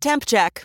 Temp check.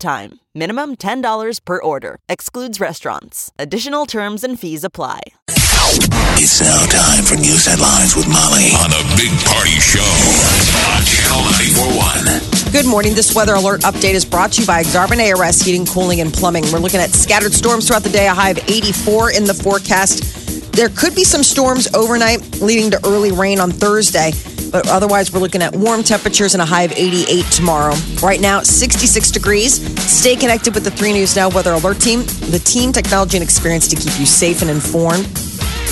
time. Minimum $10 per order. Excludes restaurants. Additional terms and fees apply. It's now time for news headlines with Molly on the Big Party Show on Channel 941. Good morning. This weather alert update is brought to you by Exarban ARS Heating, Cooling, and Plumbing. We're looking at scattered storms throughout the day, a high of 84 in the forecast. There could be some storms overnight, leading to early rain on Thursday, but otherwise, we're looking at warm temperatures and a high of 88 tomorrow. Right now, 66 degrees. Stay connected with the 3 News Now Weather Alert Team, the team, technology, and experience to keep you safe and informed.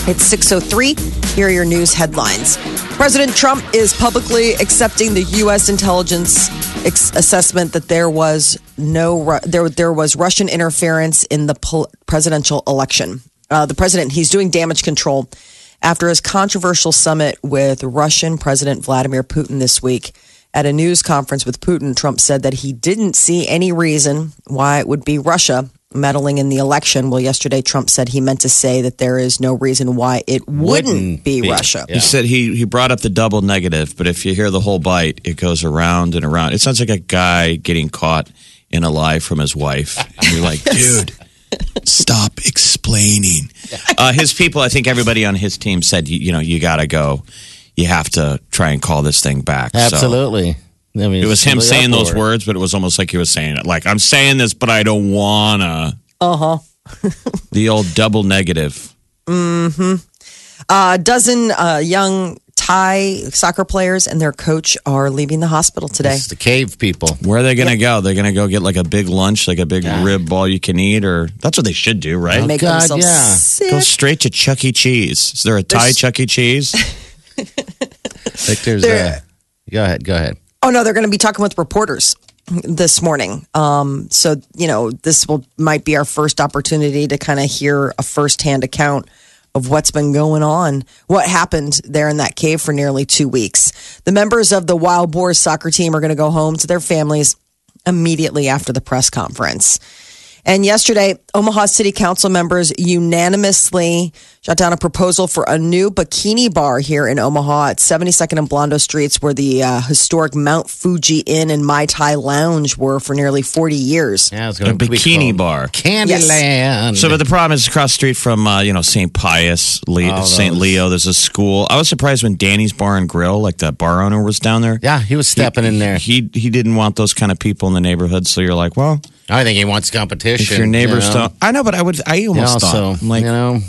It's 603. Here are your news headlines. President Trump is publicly accepting the U.S. intelligence ex- assessment that there was no there there was Russian interference in the presidential election. Uh, the president he's doing damage control after his controversial summit with Russian President Vladimir Putin this week. At a news conference with Putin, Trump said that he didn't see any reason why it would be Russia meddling in the election. Well, yesterday Trump said he meant to say that there is no reason why it wouldn't, be, Russia. He said he he brought up the double negative, but if you hear the whole bite, it goes around and around. It sounds like a guy getting caught in a lie from his wife. And you're like, dude, stop explaining. Uh, his people, I think everybody on his team said, you, you know, you got to go. You have to try and call this thing back. So Absolutely. I mean, it was him it's saying those words, but it was almost like he was saying it. Like, I'm saying this, but I don't wanna. Uh huh. The old double negative. Mm hmm. A dozen uh, young Thai soccer players and their coach are leaving the hospital today. It's the cave people. Where are they going to go? They're going to go get like a big lunch, like a big rib all you can eat, or that's what they should do, right? Make God, themselves yeah. sick. Go straight to Chuck E. Cheese. Is there a Thai There's- Chuck E. Cheese? Like there's They're- a, go ahead, go ahead. Oh no, they're going to be talking with reporters this morning. Um, so you know, this will might be our first opportunity to kind of hear a firsthand account of what's been going on, what happened there in that cave for nearly two weeks. The members of the Wild Boars soccer team are going to go home to their families immediately after the press conference. And yesterday, Omaha City Council members unanimously shot down a proposal for a new bikini bar here in Omaha at 72nd and Blondo Streets, where the uh, historic Mount Fuji Inn and Mai Tai Lounge were for nearly 40 years. Yeah, it's A going to be bikini bar. Candyland. So, but the problem is across the street from uh, you know St. Pius, Le- Oh, St. those. Leo. There's a school. I was surprised when Danny's Bar and Grill, like the bar owner, was down there. yeah, he was stepping in there. He he didn't want those kind of people in the neighborhood. So you're like, well, I think he wants competition. if your neighbors you know? don't, I know, but I would, I almost know, thought, so, I'm like, you know,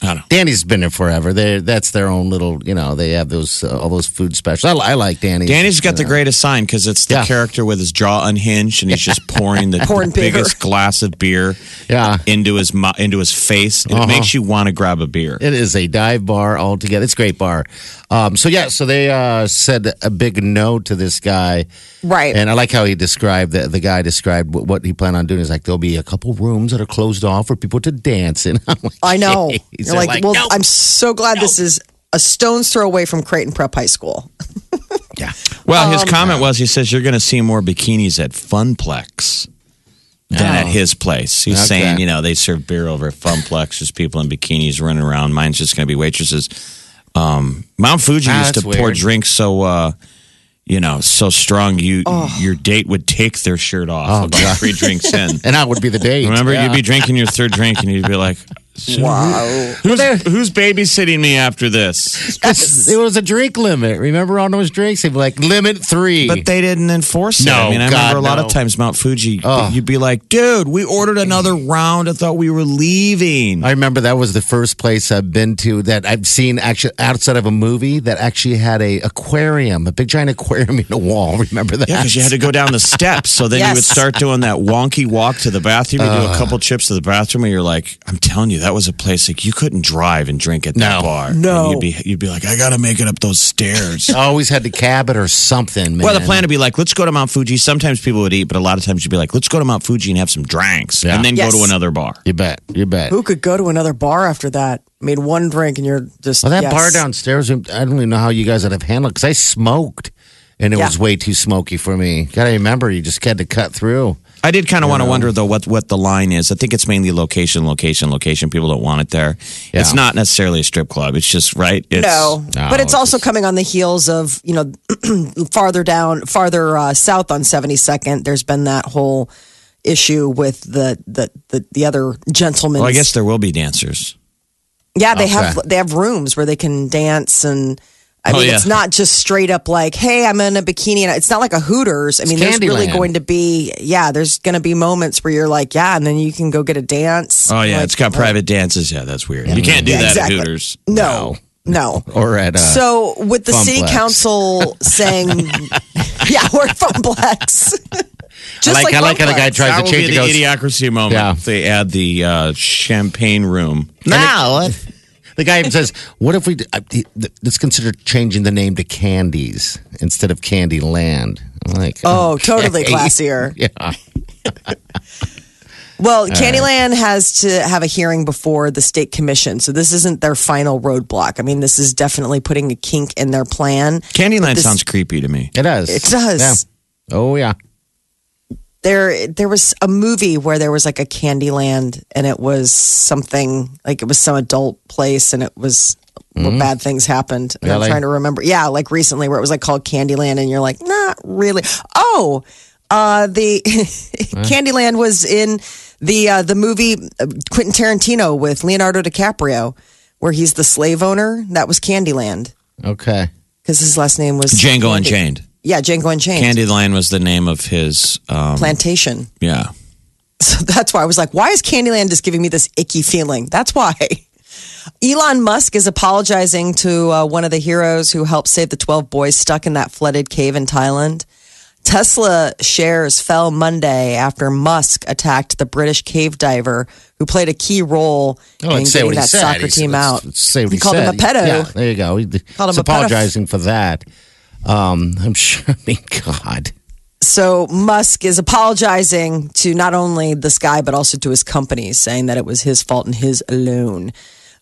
I don't. Danny's been there forever. They that's their own little, you know, they have those uh, all those food specials. I, I like Danny. Danny's got the you know. greatest sign because it's the Yeah. character with his jaw unhinged and he's just pouring the, Pouring the biggest glass of beer Yeah. into his into his face, and Uh-huh. it makes you want to grab a beer. It is a dive bar altogether. It's a great bar. Um, so yeah, so they uh, said a big no to this guy, Right. and I like how he described the, the guy described what, what he planned on doing. He's like, there'll be a couple rooms that are closed off for people to dance in. I'm like, I know. "Jeez." You're They're like, well, no. I'm so glad this is a stone's throw away from Creighton Prep High School. yeah. Well, his Um, comment was he says you're going to see more bikinis at Funplex than at Oh. his place. He's Okay. saying, you know, they serve beer over at Funplex. There's people in bikinis running around. Mine's just going to be waitresses. Um, Mount Fuji Ah, used to that's pour drinks so, uh, you know, so strong you your date would take their shirt off Oh, about God. three drinks in. And that would be the date. Remember, Yeah. you'd be drinking your third drink and you'd be like, so Wow. who's, who's babysitting me after this? It was a drink limit. Remember on those drinks? They'd be like limit three. But they didn't enforce it. No, I mean, I God, remember a lot no. of times Mount Fuji, Oh. you'd be like, dude, we ordered another round. I thought we were leaving. I remember that was the first place I've been to that I've seen actually outside of a movie that actually had a aquarium, a big giant aquarium in a wall. Remember that? yeah, because you had to go down the steps. So then you would start doing that wonky walk to the bathroom. You do a uh. couple trips to the bathroom, and you're like, I'm telling you, that was a place like you couldn't drive and drink at that No. bar. No. And you'd be you'd be like, I gotta make it up those stairs. Always had to cab it or something, man. Well, the plan would be like, let's go to Mount Fuji. Sometimes people would eat, but a lot of times you'd be like, let's go to Mount Fuji and have some drinks, Yeah. and then Yes. go to another bar. You bet. You bet. Who could go to another bar after that? Made one drink and you're just. Well, that yes. bar downstairs, I don't even know how you guys would have handled because I smoked and it Yeah. was way too smoky for me. Gotta remember, you just had to cut through. I did kind of want to wonder though what what the line is. I think it's mainly location, location, location. People don't want it there. It's not necessarily a strip club. It's just right. It's, No, No, but it's it's also coming on the heels of you know farther down, farther uh, south on Seventy Second. There's been that whole issue with the the the, the other gentlemen. Well, I guess there will be dancers. yeah, they Okay. have they have rooms where they can dance and. I Oh, mean, yeah. it's not just straight up like, "Hey, I'm in a bikini," and it's not like a Hooters. I mean, there's really Candyland. going to be, yeah, there's going to be moments where you're like, "Yeah," and then you can go get a dance. Oh yeah, Like, it's got private dances. Yeah, that's weird. You can't do Yeah, that exactly. at Hooters. No, no. Or at uh, So with the city council saying, yeah, we're Funplex. Just I like- I like how the guy tries that to change the Goes, idiocracy moment. Yeah. They add the uh, champagne room. now, the guy even says, "What if we? Uh, let's consider changing the name to Candies instead of Candy Land." I'm like, Oh, okay. totally classier. Yeah, Well, Candyland has to have a hearing before the state commission. So this isn't their final roadblock. I mean, this is definitely putting a kink in their plan. Candyland This- sounds creepy to me. it does. It does. Yeah. Oh yeah. There, there was a movie where there was like a Candyland, and it was something like it was some adult place, and it was where bad things happened. And I'm trying to remember. Yeah, like recently where it was like called Candyland, and you're like, not really. Oh, uh, the Candyland was in the uh, the movie uh, Quentin Tarantino with Leonardo DiCaprio, where he's the slave owner. That was Candyland Okay. because his last name was Django Candy- Unchained. Yeah, Django Unchained. Candyland was the name of his. Um, Plantation. yeah. So that's why I was like, why is Candyland just giving me this icky feeling? That's why. Elon Musk is apologizing to uh, one of the heroes who helped save the 12 boys stuck in that flooded cave in Thailand. Tesla shares fell Monday after Musk attacked the British cave diver who played a key role Oh, in getting that said. soccer He team said- out. let's say what he, he called said. him a pedo. Yeah, there you go. He, Called he's him a pedoph- apologizing for that. Um, I'm sure. I mean, God. So Musk is apologizing to not only this guy, but also to his companies, saying that it was his fault and his alone.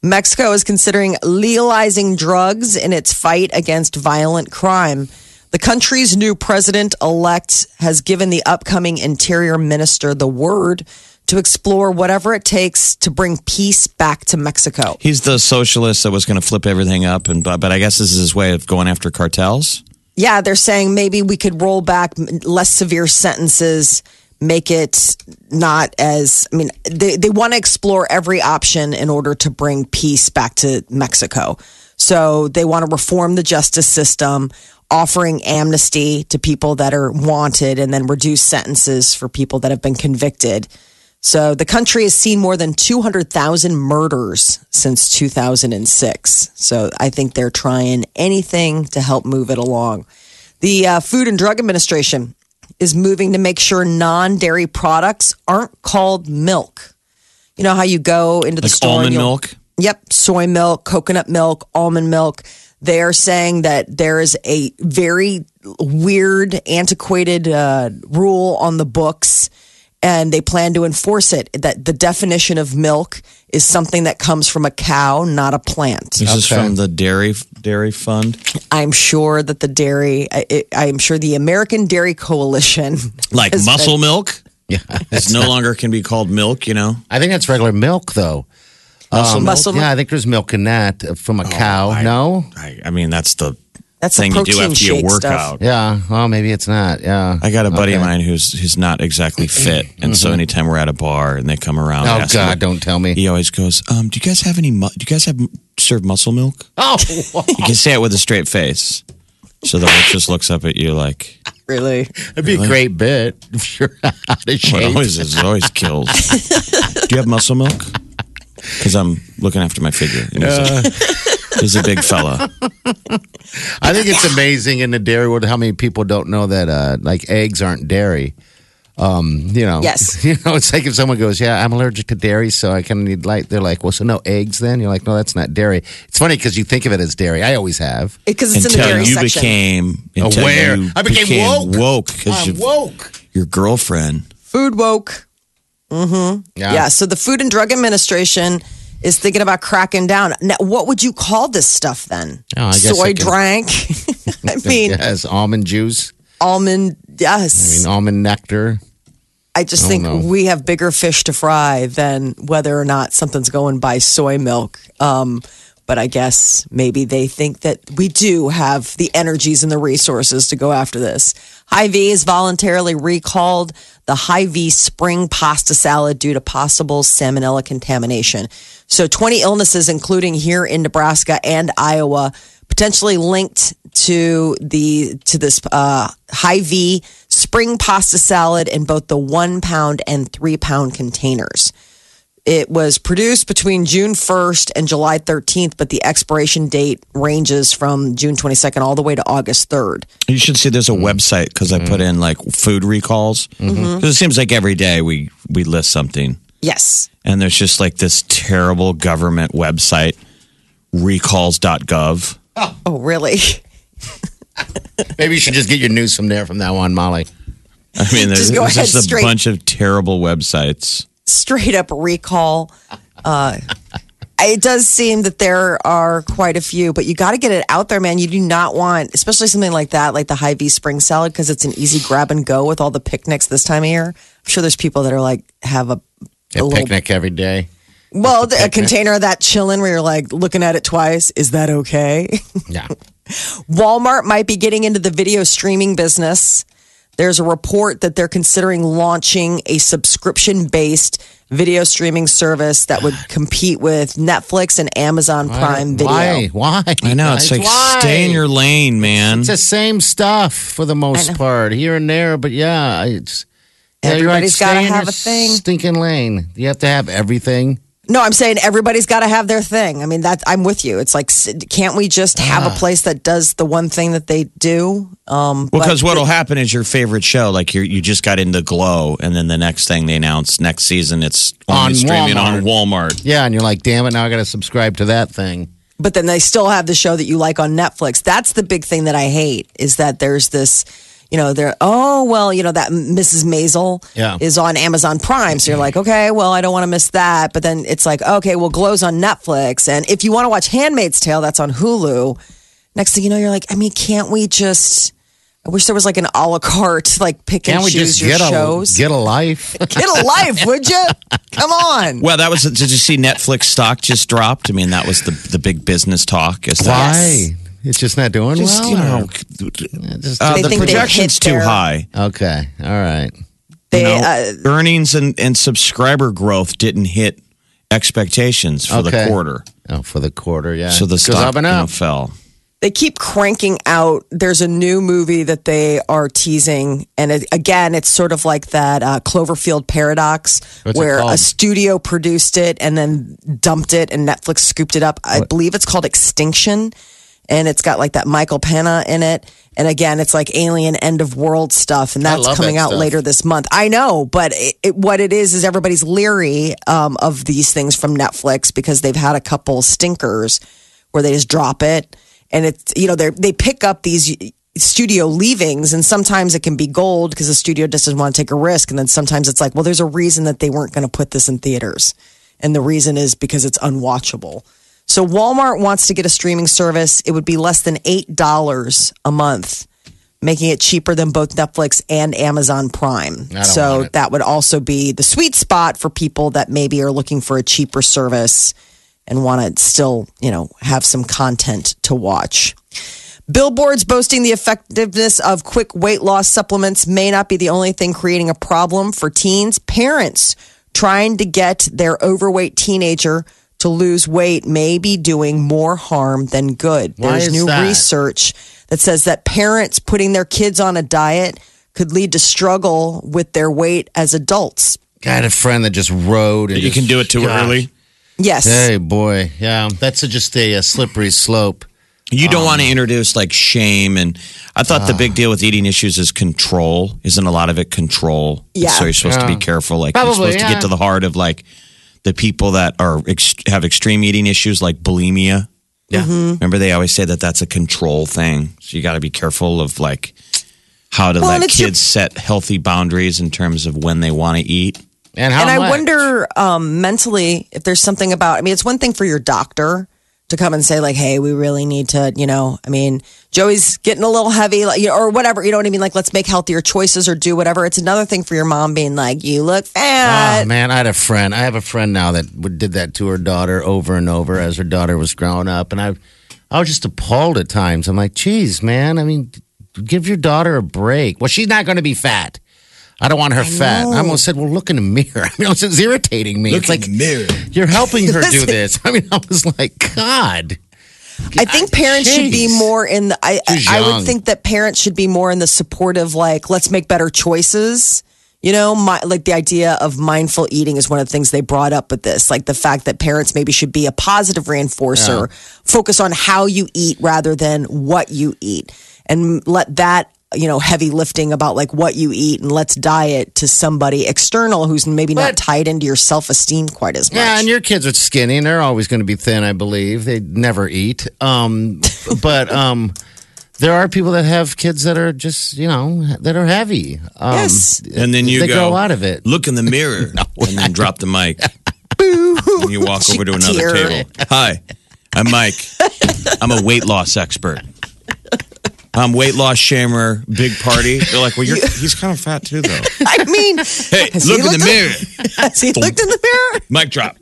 Mexico is considering legalizing drugs in its fight against violent crime. The country's new president elect has given the upcoming interior minister the word to explore whatever it takes to bring peace back to Mexico. He's the socialist that was going to flip everything up, and but, but I guess this is his way of going after cartels. Yeah, they're saying maybe we could roll back less severe sentences, make it not as. I mean, they, they want to explore every option in order to bring peace back to Mexico. So they want to reform the justice system, offering amnesty to people that are wanted, and then reduce sentences for people that have been convicted. So the country has seen more than 200,000 murders since 2006. So I think they're trying anything to help move it along. The uh, Food and Drug Administration is moving to make sure non dairy products aren't called milk. You know how you go into the Like store and almond milk. Yep, soy milk, coconut milk, almond milk. They are saying that there is a very weird, antiquated uh, rule on the books, and they plan to enforce it. That the definition of milk is something that comes from a cow, not a plant. This is from the dairy dairy fund. I'm sure that the dairy, I, I am sure the American Dairy Coalition, Like muscle been- milk. Yeah. It's no longer can be called milk. You know. I think that's regular milk, though. Muscle milk? Yeah, I think there's milk in that uh, from a cow. I- no? I, I mean, that's the That's the thing you do protein after you shake work stuff. Yeah. Well, maybe it's not. Yeah. I got a buddy of mine who's who's not exactly fit, and so anytime we're at a bar and they come around, Oh, ask him- God, don't tell me. he always goes, um, "Do you guys have any? Mu- do you guys have serve muscle milk?" Oh, You can say it with a straight face, so the waitress looks up at you like, Really? it'd be a great bit if you're out of "Well, it shape. always it always kills." do you have muscle milk? Because I'm looking after my figure. And he's, a, he's a big fella. I think it's amazing in the dairy world how many people don't know that uh, like eggs aren't dairy. Um, you know, Yes. You know, it's like if someone goes, "Yeah, I'm allergic to dairy, so I kind of need light." They're like, "Well, so no eggs then?" You're like, "No, that's not dairy." It's funny because you think of it as dairy. I always have. Because it's in the until dairy you section. became Aware. you I became woke. woke because I'm woke. your girlfriend. Food woke. Mm-hmm. Yeah. Yeah. So the Food and Drug Administration is thinking about cracking down. Now, what would you call this stuff then? Oh, I guess Soy I drank. I mean, Yes, almond juice. almond. Yes. I mean, almond nectar. I just Oh, think no. we have bigger fish to fry than whether or not something's going by soy milk. Um, but I guess maybe they think that we do have the energies and the resources to go after this. Hy-Vee has voluntarily recalled the Hy-Vee spring pasta salad due to possible salmonella contamination. So 20 illnesses, including here in Nebraska and Iowa, potentially linked to the to this uh, Hy-Vee spring pasta salad in both the one pound and three pound containers. It was produced between June 1st and July 13th, but the expiration date ranges from June 22nd all the way to August 3rd. You should see there's a mm-hmm. website because I put mm-hmm. in like food recalls mm-hmm. because it seems like every day we we list something Yes. and there's just like this terrible government website recalls.gov. Oh, really? Maybe you should just get your news from there from now on, Molly. I mean, there's Just go there's ahead just a straight. bunch of terrible websites. Straight up recall. Uh, it does seem that there are quite a few, but you got to get it out there, man. You do not want, especially something like that, like the Hy-Vee spring salad, because it's an easy grab and go with all the picnics this time of year. I'm sure there's people that are like, have a, a A little picnic every day. Well, a container of that chilling where you're like looking at it twice. Is that okay? Yeah. Walmart might be getting into the video streaming business. There's a report that they're considering launching a subscription based video streaming service that would compete with Netflix and Amazon Prime Video. Why? Why? I know it's Guys, like why? stay in your lane, man. It's the same stuff for the most part, here and there. But yeah, it's yeah, you're right, Everybody's gotta have a thing. Stinking lane. You have to have everything. No, I'm saying everybody's got to have their thing. I mean, that I'm with you. It's like, can't we just have a place that does the one thing that they do? Um, but- Because what'll happen is your favorite show, like you you just got into Glow, and then the next thing they announce next season, it's On streaming Walmart. on Walmart. Yeah, and you're like, damn it, now I got to subscribe to that thing. but then they still have the show that you like on Netflix. That's the big thing that I hate is that there's this, you know, they're, Oh well, you know that Mrs. Maisel Yeah. is on Amazon Prime, so you're mm-hmm. like, okay, well, I don't want to miss that. But then it's like, okay, well, Glow's on Netflix, and if you want to watch Handmaid's Tale, that's on Hulu. Next thing you know, you're like, I mean, can't we just? I wish there was like an a la carte, like pick Can't and we choose just your get shows. a get a life? Get a life, would you? Come on. Well, that was. Did you see Netflix stock just dropped? I mean, that was the the big business talk. Is that Why? It's just not doing just well. you know or- just- uh, They the think they've projection's too their- high. okay, all right. They, You know, uh, earnings and, and subscriber growth didn't hit expectations for Okay. the quarter, Oh, for the quarter, yeah. so the Goes stock up and you up. fell. they keep cranking out. There's a new movie that they are teasing, and it, again, it's sort of like that uh, Cloverfield paradox, What's where a studio produced it and then dumped it, and Netflix scooped it up. I believe it's called Extinction, and it's got like that Michael Pena in it. And again, it's like alien end of world stuff, and that's coming that out stuff. later this month. I know, but it, it, what it is is everybody's leery um, of these things from Netflix because they've had a couple stinkers where they just drop it, and it's you know they they pick up these studio leavings, and sometimes it can be gold because the studio just doesn't want to take a risk, and then sometimes it's like, well, there's a reason that they weren't going to put this in theaters, and the reason is because it's unwatchable. So Walmart wants to get a streaming service. It would be less than eight dollars a month, making it cheaper than both Netflix and Amazon Prime. So that would also be the sweet spot for people that maybe are looking for a cheaper service and want to still, you know, have some content to watch. Billboards boasting the effectiveness of quick weight loss supplements may not be the only thing creating a problem for teens. Parents trying to get their overweight teenager to lose weight may be doing more harm than good. Why There's is new that? research that says that parents putting their kids on a diet could lead to struggle with their weight as adults. I had a friend that just rode. And You can do it too Gosh. early. Yes. Hey, boy. Yeah, that's a, just a, a slippery slope. You don't want to um, introduce like shame and I thought the ah. big deal with eating issues is control. Isn't a lot of it control? Yeah. So you're supposed to be careful. Like you're Probably, supposed to get to the heart of like the people that are have extreme eating issues like bulimia. Yeah. Remember they always say that that's a control thing. So you got to be careful of like how to Well, let it's your- kids set healthy boundaries in terms of when they want to eat. And how and I wonder um, mentally if there's something about. I mean, it's one thing for your doctor to come and say like, "Hey, we really need to," you know. I mean, Joey's getting a little heavy, like, you know, or whatever. You know what I mean? Like, let's make healthier choices or do whatever. It's another thing for your mom being like, "You look fat." Oh man, I had a friend. I have a friend now that did that to her daughter over and over as her daughter was growing up, and I, I was just appalled at times. I'm like, geez, man. I mean, give your daughter a break. Well, she's not going to be fat. I don't want her fat. I almost said, well, look in the mirror. I mean, it's irritating me. it's like mirror. you're helping her do this. I mean, I was like, God. I think parents should be more in the. I She's I would think that parents should be more in the supportive, like let's make better choices. You know, my, like the idea of mindful eating is one of the things they brought up with this. Like the fact that parents maybe should be a positive reinforcer, focus on how you eat rather than what you eat, and let that you know heavy lifting about like what you eat and let's diet to somebody external who's maybe not tied into your self esteem quite as much. Yeah, and your kids are skinny, and they're always going to be thin. I believe they never eat. Um, but um, there are people that have kids that are just you know that are heavy. Um, Yes. And then you they go grow out of it. Look in the mirror and then drop the mic. and you walk over to another Tear. table. Hi, I'm Mike. I'm a weight loss expert. I'm weight loss shamer, big party. They're like, well, you're, he's kind of fat too, though. I mean, Hey, Has he look in the mirror. has he looked in the mirror? Mic drop.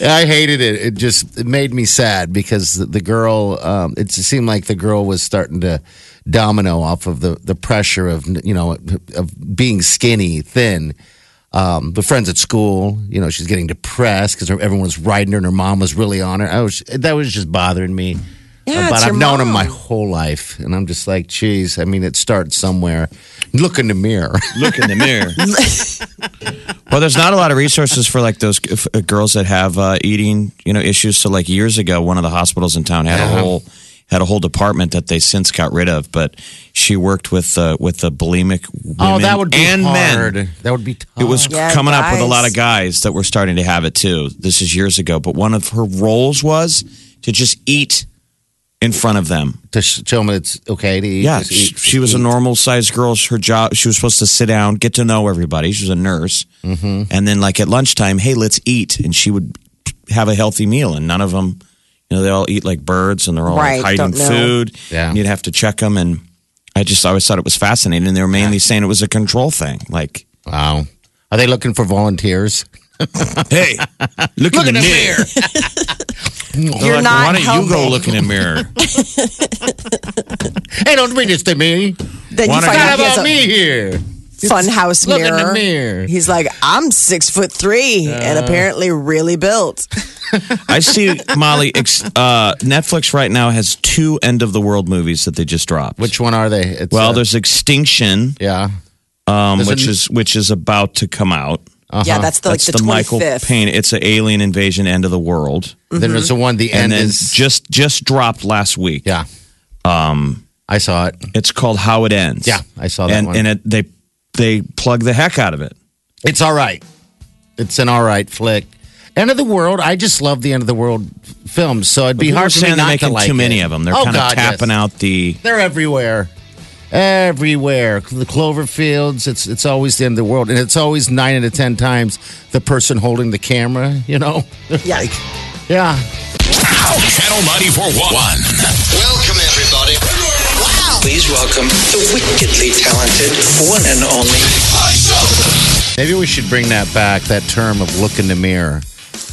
I hated it. It just it made me sad because the, the girl. Um, it seemed like the girl was starting to domino off of the the pressure of you know of being skinny, thin. Um, the friends at school, you know, she's getting depressed because everyone was riding her and her mom was really on her. I was that was just bothering me. Yeah, but it's I've your known him my whole life, and I'm just like, geez. I mean, it starts somewhere. Look in the mirror. Look in the mirror. well, there's not a lot of resources for like those f- uh, girls that have uh, eating, you know, issues. So, like years ago, one of the hospitals in town had a whole had a whole department that they since got rid of. But she worked with uh, with the bulimic women oh, that would be and hard. men. That would be tough. It was Yeah, coming up with a lot of guys that were starting to have it too. This is years ago, but one of her roles was to just eat in front of them. to sh- show them it's okay to eat. Yeah, just she, she was a normal sized girl. Her job, she was supposed to sit down, get to know everybody. She was a nurse, mm-hmm. and then like at lunchtime, hey, let's eat, and she would have a healthy meal, and none of them, you know, they all eat like birds, and they're all Right, like hiding food. Yeah. and you'd have to check them, and I just always thought it was fascinating. And they were mainly saying it was a control thing, like, Wow. Are they looking for volunteers? hey, look, in the, mirror. They're You're like, not Why don't you go helping." look in the mirror? Hey, don't bring this to me. Then Why you not find out about me here. fun house Look in mirror. the mirror. He's like, I'm six foot three and apparently really built. I see Molly. Ex, uh, Netflix right now has two end of the world movies that they just dropped. Which one are they? It's, Well, uh, there's Extinction, yeah. um, which a- is which is about to come out. Yeah, that's the, That's like the, the, Michael 25th. Payne. It's an alien invasion, end of the world, Then there's the one. The and end then is just just dropped last week. yeah. Um, I saw it. It's called How It Ends. Yeah, I saw that and one. and it, they they plug the heck out of it. It's all right. It's an all right flick. End of the world. I just love the end of the world films, so it'd be hard for me saying they're not making to like too many it. of them. They're Oh, kind of God, yes. tapping out the. They're everywhere. Everywhere. The Cloverfields, it's it's always the end of the world. And it's always nine out of ten times the person holding the camera, you know? Yeah. Like, yeah. Channel 94.1. Welcome, everybody. Wow. Please welcome the wickedly talented one and only. Maybe we should bring that back, that term of look in the mirror.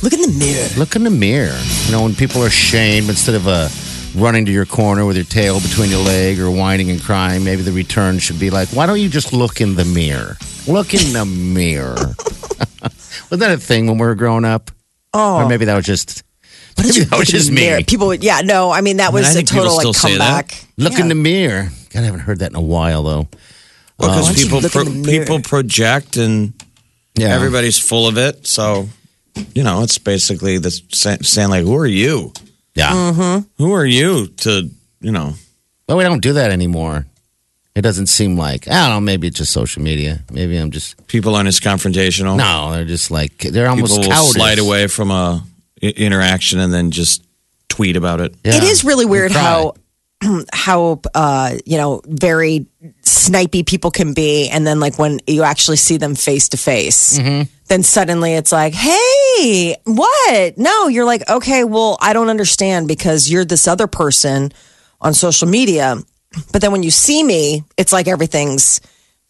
Look in the mirror. Look in the mirror. You know, when people are shamed, instead of uh, running to your corner with your tail between your leg or whining and crying, maybe the return should be like, why don't you just look in the mirror? Look in the mirror. was that a thing when we were growing up? Oh. Or maybe that was just What did maybe that was just the mirror? me. People would, yeah, no, I mean, that was I a think people total like still say comeback. Look Yeah. in the mirror. God, I haven't heard that in a while though. Well, because don't people pro- people project and Yeah. everybody's full of it. So, you know, it's basically the sa- saying like, "Who are you?" Yeah. Mm-hmm. Who are you to, you know? But we don't do that anymore. It doesn't seem like I don't know. Maybe it's just social media. Maybe I'm just People aren't as confrontational. no. They're just like they're almost People will cowardice. slide away from a i- interaction and then just tweet about it. Yeah. It is really weird how how uh you know very snipey people can be and then like when you actually see them face to face then suddenly it's like hey what? No you're like okay well i don't understand because you're this other person on social media. But then when you see me it's like everything's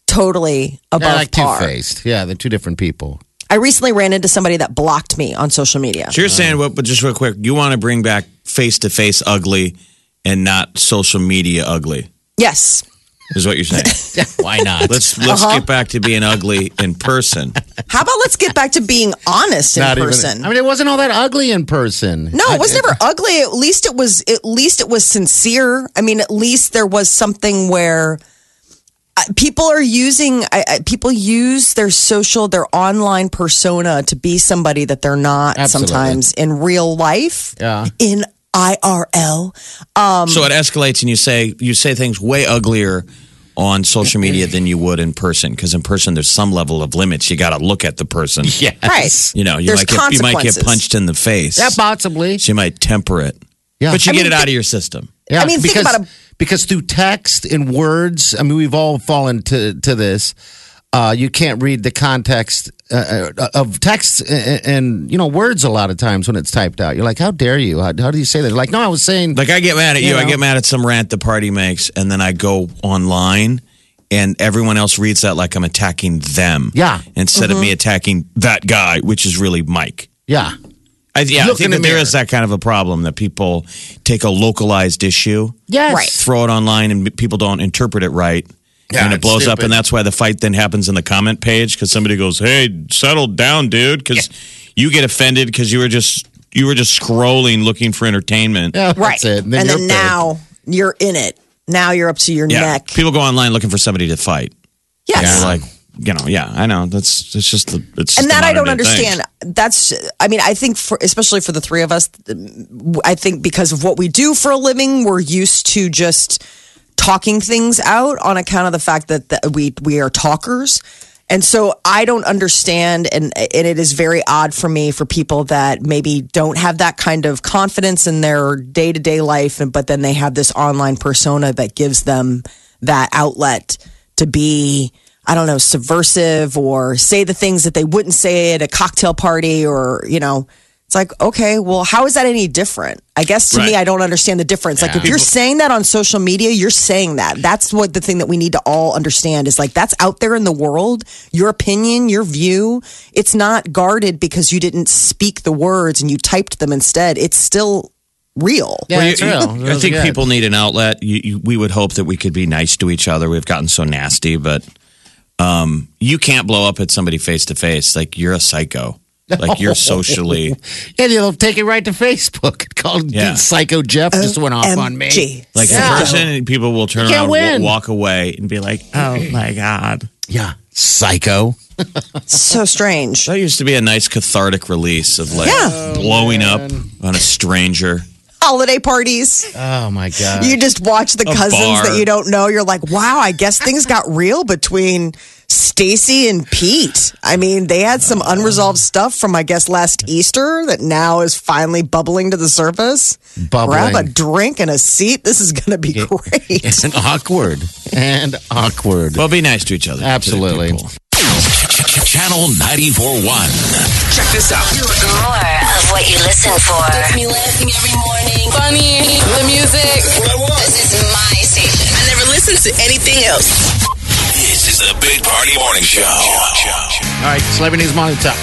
totally above They're like two par. faced. Yeah, they're two different people. i recently ran into somebody that blocked me on social media. So you're saying, what, but just real quick, you want to bring back face to face ugly and not social media ugly, yes is what you're saying. Why not? let's let's Uh-huh. get back to being ugly in person. how about let's get back to being honest in Not even- person I mean, it wasn't all that ugly in person. No, I- it was never ugly. At least it was. At least it was sincere. I mean, at least there was something where uh, people are using. I, I, people use their social, their online persona to be somebody that they're not. Absolutely. Sometimes in real life, Yeah. in IRL. Um, so it escalates, and you say you say things way uglier on social media than you would in person. Because in person, there's some level of limits. You got to look at the person. Yes. Right. You know, you There's might get you might get punched in the face. Yeah, possibly. So you might temper it. Yeah. But you I get mean, it out thi- of your system. Yeah, I mean, think because, about a- because through text and words, I mean, we've all fallen to to this. Uh, you can't read the context uh, uh, of text and, and you know words a lot of times when it's typed out. You're like, how dare you? How, how do you say that? Like, no, I was saying. Like I get mad at you, You I get mad at some rant the party makes, and then I go online, and everyone else reads that like I'm attacking them. Yeah. Instead Mm-hmm. of me attacking that guy, which is really Mike. yeah, I, yeah, I think the that there mirror. is that kind of a problem that people take a localized issue, yes, Right. throw it online, and people don't interpret it right. Yeah, and it it's blows up, and that's why the fight then happens in the comment page because somebody goes, "Hey, settle down, dude," because you get offended because you were just you were just scrolling looking for entertainment. Yeah, that's right. it. And you're then now you're in it. Now you're up to your Yeah, neck. people go online looking for somebody to fight. Yes. And like, you know, yeah, I know. That's it's just the it's just and that I don't modern day thing. understand. That's, I mean, I think for especially for the three of us, I think because of what we do for a living, we're used to just talking things out on account of the fact that, we we are talkers. And so I don't understand, and and it is very odd for me for people that maybe don't have that kind of confidence in their day to day life, and but then they have this online persona that gives them that outlet to be I don't know, subversive or say the things that they wouldn't say at a cocktail party or, you know, it's like, okay, well, how is that any different? I guess to me, I don't understand the difference. Like, if you're saying that on social media, you're saying that. That's what the thing that we need to all understand is like, that's out there in the world. Your opinion, your view, it's not guarded because you didn't speak the words and you typed them instead. It's still real. Yeah, Well, it's you- real. you- I think good. people need an outlet. You, you, we would hope that we could be nice to each other. We've gotten so nasty, but um, you can't blow up at somebody face to face. Like you're a psycho. Like you're socially. Yeah, they'll take it right to Facebook. Called Yeah. Psycho Jeff just went off on me. OMG. Like Yeah. in person, people will turn You around, win. walk away, and be like, "Oh my god." Yeah, psycho. so strange. That used to be a nice cathartic release of like Yeah. blowing up oh, on a stranger. Holiday parties. Oh my god. You just watch the A cousins bar. that you don't know. You're like, wow, I guess things got real between Stacy and Pete. I mean, they had some unresolved stuff from, I guess, last Easter that now is finally bubbling to the surface. Bubbling. Grab a drink and a seat. This is going to be great. and awkward and awkward. Well, be nice to each other. Absolutely. To people. Channel 94.1. Check this out. More of what you listen for. Gets me laughing every morning. Funny, the music. This is my station. I never listen to anything else. This is the Big Party Morning Show. All right, celebrity news morning top.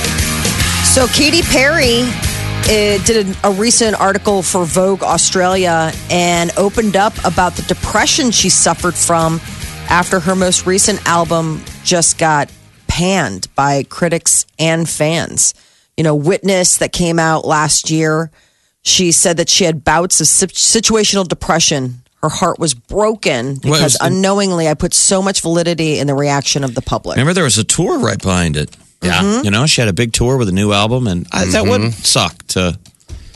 So Katy Perry uh, did a, a recent article for Vogue Australia and opened up about the depression she suffered from after her most recent album just got panned by critics and fans. You know, Witness that came out last year, she said that she had bouts of situational depression. Her heart was broken because was- unknowingly I put so much validity in the reaction of the public. Remember, there was a tour right behind it. Yeah. You know, she had a big tour with a new album, and I, that would Mm-hmm. suck to.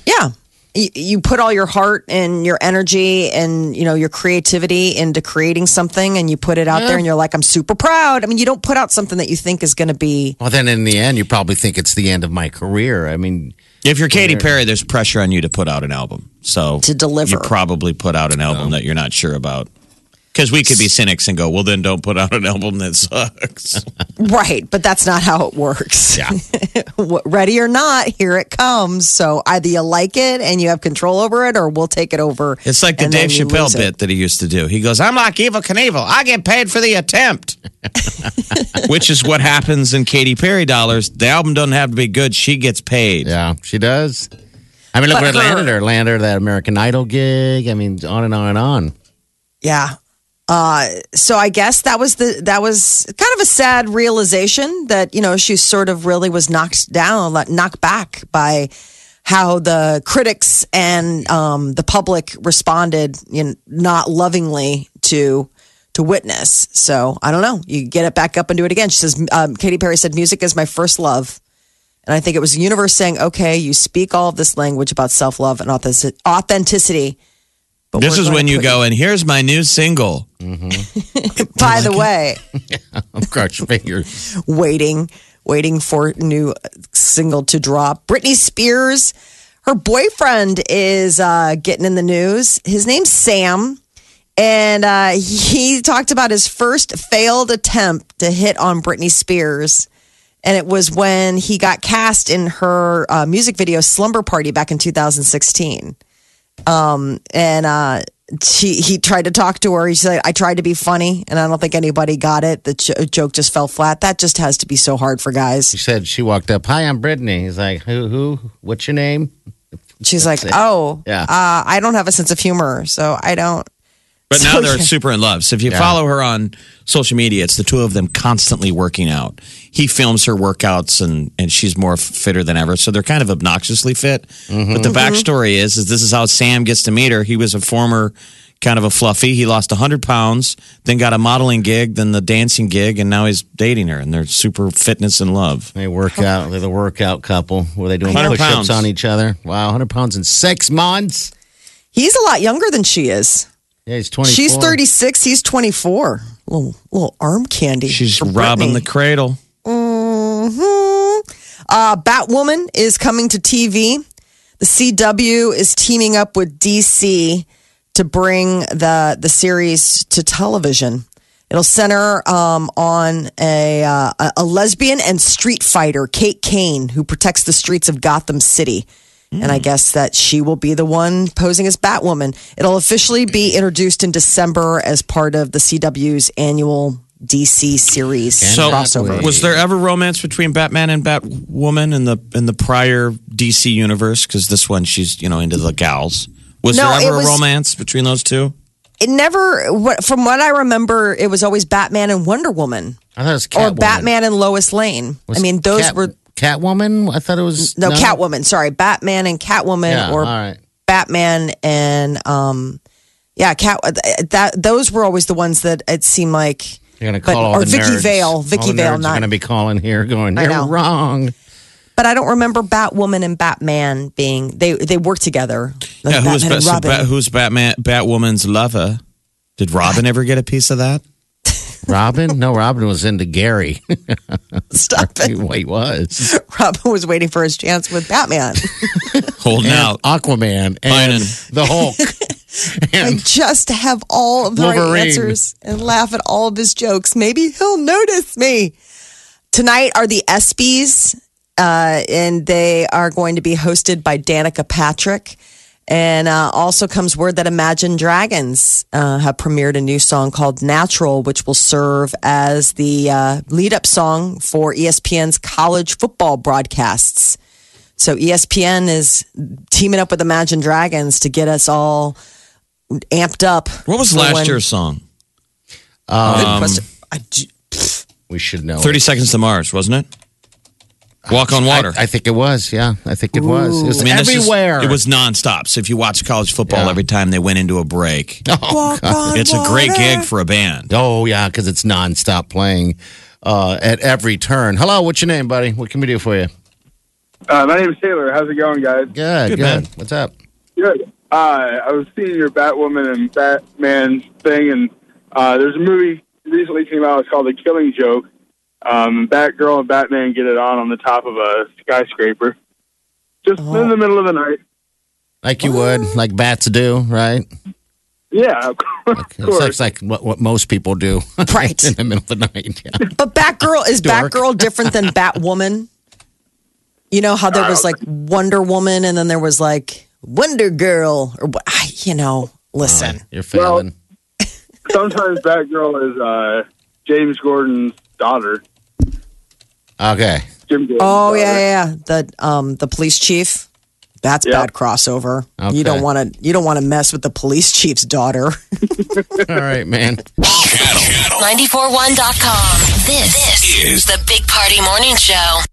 Yeah. you, you put all your heart and your energy and you know your creativity into creating something and you put it out there and you're like i'm super proud i mean you don't put out something that you think is going to be Well, then in the end, you probably think it's the end of my career. I mean, If you're Katy Perry, there's pressure on you to put out an album. So To deliver. you probably put out an album that you're not sure about. Because we could be cynics and go, well, then don't put out an album that sucks. right but that's not how it works Yeah. Ready or not here it comes so either you like it and you have control over it or we'll take it over It's like the Dave Chappelle lose it. bit that he used to do. He goes, I'm like Evel Knievel. I get paid for the attempt. Which is what happens in Katy Perry dollars. The album doesn't have to be good. She gets paid. yeah, she does. I mean, look But where it her- landed her. Landed her that American Idol gig. I mean, on and on and on. Yeah. Uh, so I guess that was the that was kind of a sad realization that you know she sort of really was knocked down, knocked back by how the critics and um, the public responded, you know, not lovingly to to witness. So I don't know. You get it back up and do it again. She says, um, Katy Perry said, "Music is my first love." And I think it was the universe saying, okay, you speak all of this language about self love and authentic- authenticity. But This is when you go, and here's my new single. By the way, Cross your fingers. waiting, waiting for new single to drop. Britney Spears, her boyfriend is uh, getting in the news. His name's Sam. And uh, he talked about his first failed attempt to hit on Britney Spears. And it was when he got cast in her uh, music video Slumber Party back in 2016. Um, and uh, she, he tried to talk to her. He said, I tried to be funny, and I don't think anybody got it. The joke just fell flat. That just has to be so hard for guys. She said she walked up. Hi, I'm Britney. He's like, who? Who? What's your name? She's like, it. Oh, Yeah. uh, I don't have a sense of humor, so I don't. But now So, they're yeah. super in love. So if you Yeah. follow her on social media, it's the two of them constantly working out. He films her workouts and, and she's more fitter than ever. So they're kind of obnoxiously fit. Mm-hmm. But the mm-hmm. backstory is, is this is how Sam gets to meet her. He was a former kind of a fluffy. He lost 100 pounds, then got a modeling gig, then the dancing gig, and now he's dating her. And they're super fitness in love. They work out. They're the workout couple. Were they doing 100 push-ups pounds. on each other? Wow, 100 pounds in six months. He's a lot younger than she is. Yeah, he's 24. She's 36, he's 24. Little, little arm candy. She's robbing Britney. the cradle. hmm Uh, Batwoman is coming to TV. The CW is teaming up with DC to bring the the series to television. It'll center um, on a, uh, a a lesbian and street fighter, Kate Kane, who protects the streets of Gotham City. And I mm. guess that she will be the one posing as Batwoman. It'll officially be introduced in December as part of the CW's annual DC series So crossover. was there ever romance between Batman and Batwoman in the in the prior DC universe? Because this one, she's you know into the gals. Was No, there ever was- a romance between those two? it never from what i remember it was always batman and wonder woman I thought it was or Catwoman. batman and lois lane Was i mean those Cat- were Catwoman. I thought it was no, catwoman sorry batman and catwoman Yeah, or all right. batman and um yeah cat that those were always the ones that it seemed like You're gonna But- call all or the Vicki nerds. Vale. All Vicki the Vale, nerds not- are going to be calling here, going, I "You're know. wrong." but i don't remember batwoman and batman being they they work together like yeah, who's batman and so Robin. Bat- who's Batman Batwoman's lover? Did Robin ever get a piece of that? Robin? No, Robin was into Gary. stop it he was. robin was waiting for his chance with batman Holding And out. Aquaman and Finding- the Hulk. and and just to have all of the right Wolverine. answers and laugh at all of his jokes. Maybe he'll notice me. Tonight are the ESPYs, uh, and they are going to be hosted by Danica Patrick. And uh, also comes word that Imagine Dragons uh, have premiered a new song called Natural, which will serve as the uh, lead up song for ESPN's college football broadcasts. So ESPN is teaming up with Imagine Dragons to get us all amped up. What was last when- year's song? Um. I we should know. Thirty Seconds to Mars, wasn't it? Walk on Water. I, I think it was. Yeah, I think it was. It was I mean, this is- everywhere. it was nonstop. So if you watch college football, Yeah. every time they went into a break, Oh, God. it's a great gig for a band. Oh yeah, because it's nonstop playing uh, at every turn. Hello, what's your name, buddy? What can we do for you? Uh, my name is Taylor. How's it going, guys? Good, good. Good, man. What's up? Good. Uh, I was seeing your Batwoman and Batman thing, and uh, there's a movie recently came out. It's called The Killing Joke. Um, Batgirl and Batman get it on on the top of a skyscraper, just in the middle of the night. Like you would, like bats do, right? Yeah, of course. It looks like what, what most people do. Right. in the middle of the night. Yeah. But Batgirl is Dork. Batgirl different than Batwoman? You know how there was like Wonder Woman and then there was like Wonder Girl or you know, listen. You're failing. Sometimes Batgirl is uh, James Gordon's daughter. Okay. Jim Gordon's Oh daughter. yeah, yeah, yeah. the um the police chief. That's Yeah. bad crossover. Okay. You don't want to you don't want to mess with the police chief's daughter. All right, man. Channel 941.com. This, this is the Big Party Morning Show.